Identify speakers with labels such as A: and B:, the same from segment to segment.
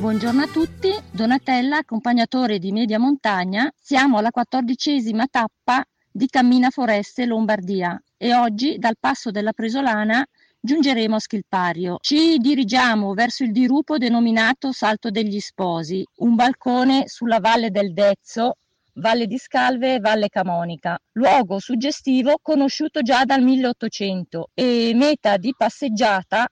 A: Buongiorno a tutti, Donatella, accompagnatore di Media Montagna. Siamo alla quattordicesima tappa di Cammina Foreste Lombardia e oggi dal passo della Presolana giungeremo a Schilpario. Ci dirigiamo verso il dirupo denominato Salto degli Sposi, un balcone sulla valle del Dezzo, Valle di Scalve e Valle Camonica, luogo suggestivo conosciuto già dal 1800 e meta di passeggiata,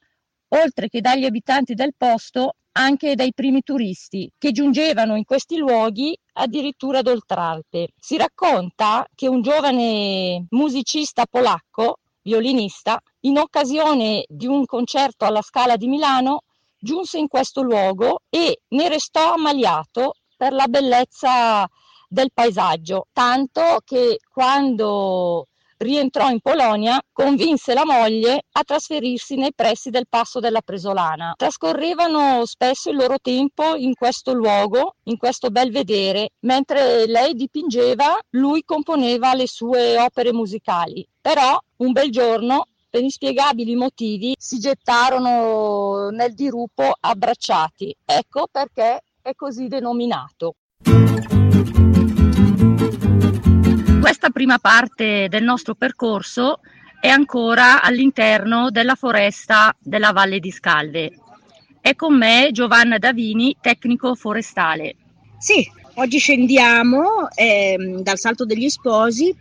A: oltre che dagli abitanti del posto, anche dai primi turisti che giungevano in questi luoghi addirittura d'Oltralpe. Si racconta che un giovane musicista polacco, violinista, in occasione di un concerto alla Scala di Milano, giunse in questo luogo e ne restò ammaliato per la bellezza del paesaggio, tanto che quando rientrò in Polonia, convinse la moglie a trasferirsi nei pressi del passo della Presolana. Trascorrevano spesso il loro tempo in questo luogo, in questo bel vedere, mentre lei dipingeva, lui componeva le sue opere musicali. Però un bel giorno per inspiegabili motivi si gettarono nel dirupo abbracciati. Ecco perché è così denominato. Questa prima parte del nostro percorso è ancora all'interno della foresta della Valle di Scalve. È con me Giovanna Davini, tecnico forestale.
B: Sì, oggi scendiamo eh, dal Salto degli Sposi,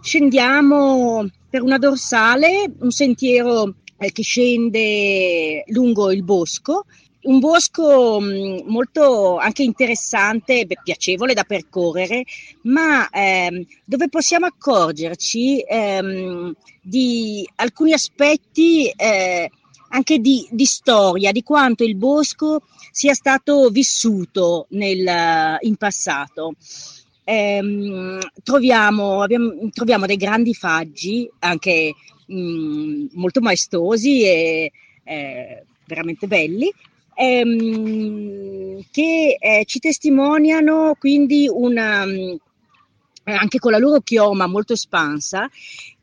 B: scendiamo per una dorsale, un sentiero eh, che scende lungo il bosco un bosco mm, molto anche interessante, piacevole da percorrere, ma ehm, dove possiamo accorgerci ehm, di alcuni aspetti eh, anche di, di, storia, di quanto il bosco sia stato vissuto nel, in passato. Ehm, troviamo, abbiamo, troviamo, dei grandi faggi, anche mh, mm, molto maestosi e eh, veramente belli, ehm, che eh, ci testimoniano quindi una, mm, anche con la loro chioma molto espansa,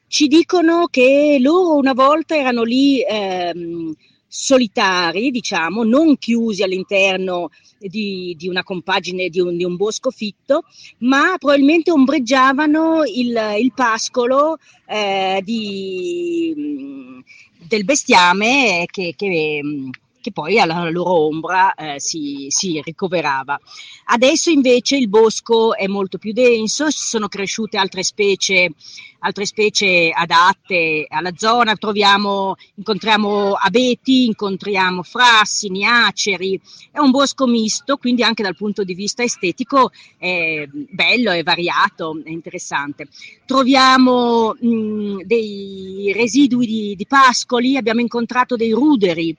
B: ci dicono che loro una volta erano lì ehm, solitari, diciamo, non chiusi all'interno di, di una compagine, di un, di un, bosco fitto, ma probabilmente ombreggiavano il, il pascolo eh, di, mm, del bestiame che, che mm, che poi alla loro ombra eh, si, si, ricoverava. Adesso invece il bosco è molto più denso, sono cresciute altre specie, altre specie adatte alla zona, Troviamo, incontriamo abeti, incontriamo frassini, aceri, è un bosco misto, quindi anche dal punto di vista estetico è bello, è variato, è interessante. Troviamo mh, dei residui di, di pascoli, abbiamo incontrato dei ruderi,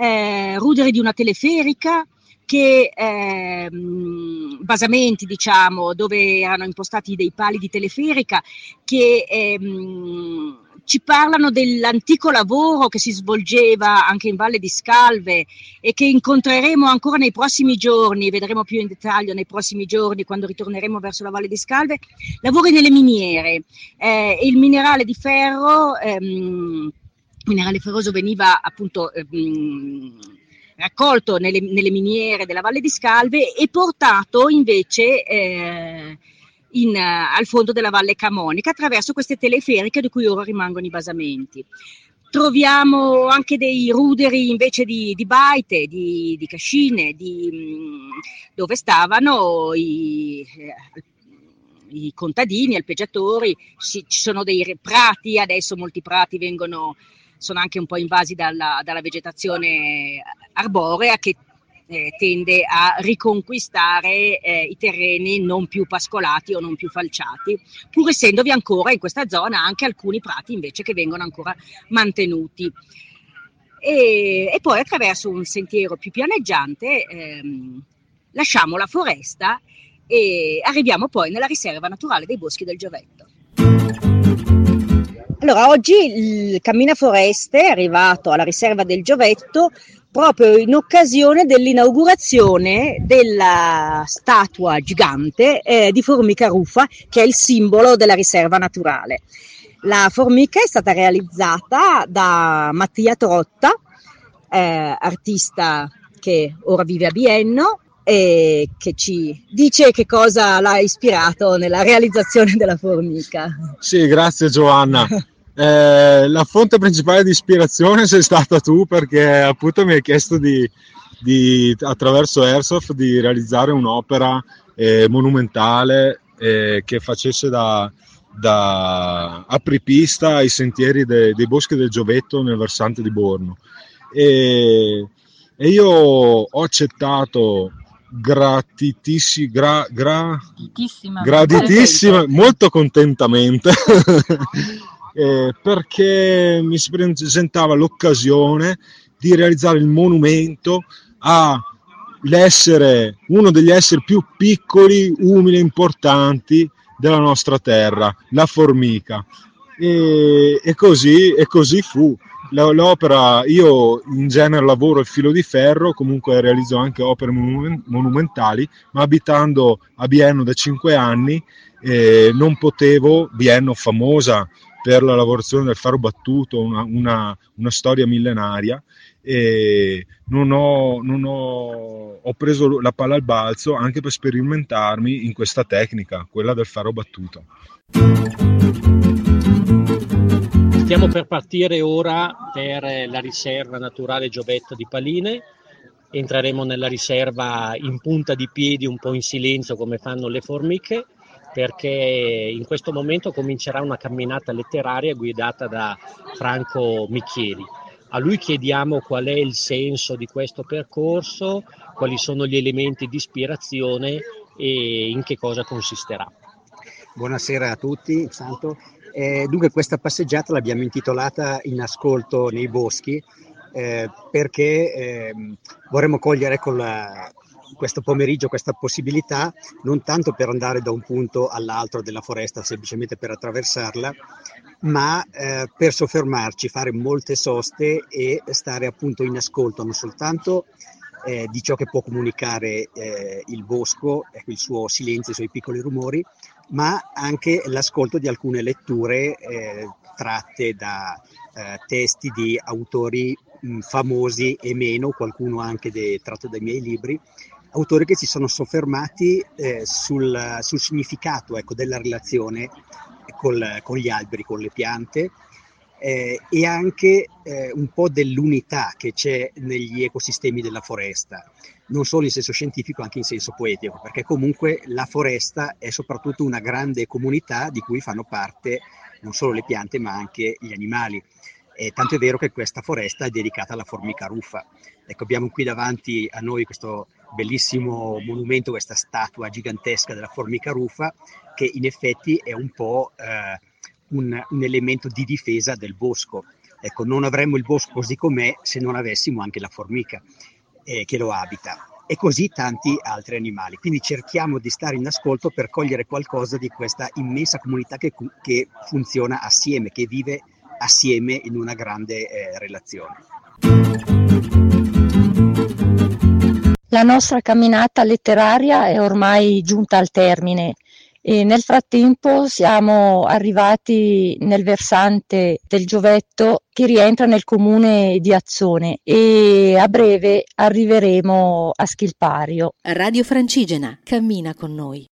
B: eh, ruderi di una teleferica, che eh, basamenti, diciamo, dove erano impostati dei pali di teleferica che ehm, ci parlano dell'antico lavoro che si svolgeva anche in Valle di Scalve e che incontreremo ancora nei prossimi giorni, vedremo più in dettaglio nei prossimi giorni quando ritorneremo verso la Valle di Scalve, lavori nelle miniere. Eh, il minerale di ferro ehm, minerale ferroso veniva appunto ehm, raccolto nelle, nelle, miniere della Valle di Scalve e portato invece eh, in, al fondo della Valle Camonica attraverso queste teleferiche di cui ora rimangono i basamenti. Troviamo anche dei ruderi invece di, di baite, di, di cascine, di, dove stavano i, eh, i contadini, alpeggiatori, ci, ci sono dei prati, adesso molti prati vengono sono anche un po' invasi dalla, dalla vegetazione arborea che eh, tende a riconquistare eh, i terreni non più pascolati o non più falciati, pur essendovi ancora in questa zona anche alcuni prati invece che vengono ancora mantenuti. E, e poi attraverso un sentiero più pianeggiante ehm, lasciamo la foresta e arriviamo poi nella riserva naturale dei boschi del Giovetto. Allora, oggi il Cammina Foreste è arrivato alla riserva del Giovetto proprio in occasione dell'inaugurazione della statua gigante eh, di formica rufa, che è il simbolo della riserva naturale. La formica è stata realizzata da Mattia Trotta, eh, artista che ora vive a Bienno e che ci dice che cosa l'ha ispirato nella realizzazione della formica.
C: Sì, grazie Giovanna. Eh, la fonte principale di ispirazione sei stata tu perché appunto mi hai chiesto di, di attraverso Airsoft di realizzare un'opera eh, monumentale eh, che facesse da, da apripista ai sentieri de, dei boschi del Giovetto nel versante di Borno. E, e io ho accettato gratitissima, gra, gra, gratitissima, molto contentamente, eh, perché mi si presentava l'occasione di realizzare il monumento all'essere uno degli esseri più piccoli, umili e importanti della nostra terra, la formica. E, e, così, e così fu l'opera, io in genere lavoro il filo di ferro, comunque realizzo anche opere monumentali, ma abitando a Bienno da cinque anni eh, non potevo, Bienno famosa per la lavorazione del ferro battuto, una, una, una storia millenaria, e non ho, non ho, ho preso la palla al balzo anche per sperimentarmi in questa tecnica, quella del ferro battuto.
D: Stiamo per partire ora per la riserva naturale Giobetto di Paline. Entreremo nella riserva in punta di piedi, un po' in silenzio come fanno le formiche, perché in questo momento comincerà una camminata letteraria guidata da Franco Michieli. A lui chiediamo qual è il senso di questo percorso, quali sono gli elementi di ispirazione e in che cosa consisterà.
E: Buonasera a tutti, Santo. Eh, dunque questa passeggiata l'abbiamo intitolata In ascolto nei boschi eh, perché eh, vorremmo cogliere con la, questo pomeriggio questa possibilità non tanto per andare da un punto all'altro della foresta, semplicemente per attraversarla, ma eh, per soffermarci, fare molte soste e stare appunto in ascolto non soltanto eh, di ciò che può comunicare eh, il bosco, ecco, il suo silenzio, i suoi piccoli rumori, ma anche l'ascolto di alcune letture eh, tratte da eh, testi di autori famosi e meno, qualcuno anche de, tratto dai miei libri, autori che si sono soffermati eh, sul, sul, significato ecco, della relazione col, con gli alberi, con le piante eh, e anche eh, un po' dell'unità che c'è negli ecosistemi della foresta, non solo in senso scientifico, anche in senso poetico, perché comunque la foresta è soprattutto una grande comunità di cui fanno parte non solo le piante ma anche gli animali. E tanto è vero che questa foresta è dedicata alla formica rufa. Ecco, abbiamo qui davanti a noi questo bellissimo monumento, questa statua gigantesca della formica rufa, che in effetti è un po' eh, un, un elemento di difesa del bosco. Ecco, non avremmo il bosco così com'è se non avessimo anche la formica eh, che lo abita e così tanti altri animali. Quindi cerchiamo di stare in ascolto per cogliere qualcosa di questa immensa comunità che, che funziona assieme, che vive assieme in una grande eh, relazione.
A: La nostra camminata letteraria è ormai giunta al termine e nel frattempo siamo arrivati nel versante del Giovetto che rientra nel comune di Azzone e a breve arriveremo a Schilpario.
F: Radio Francigena cammina con noi.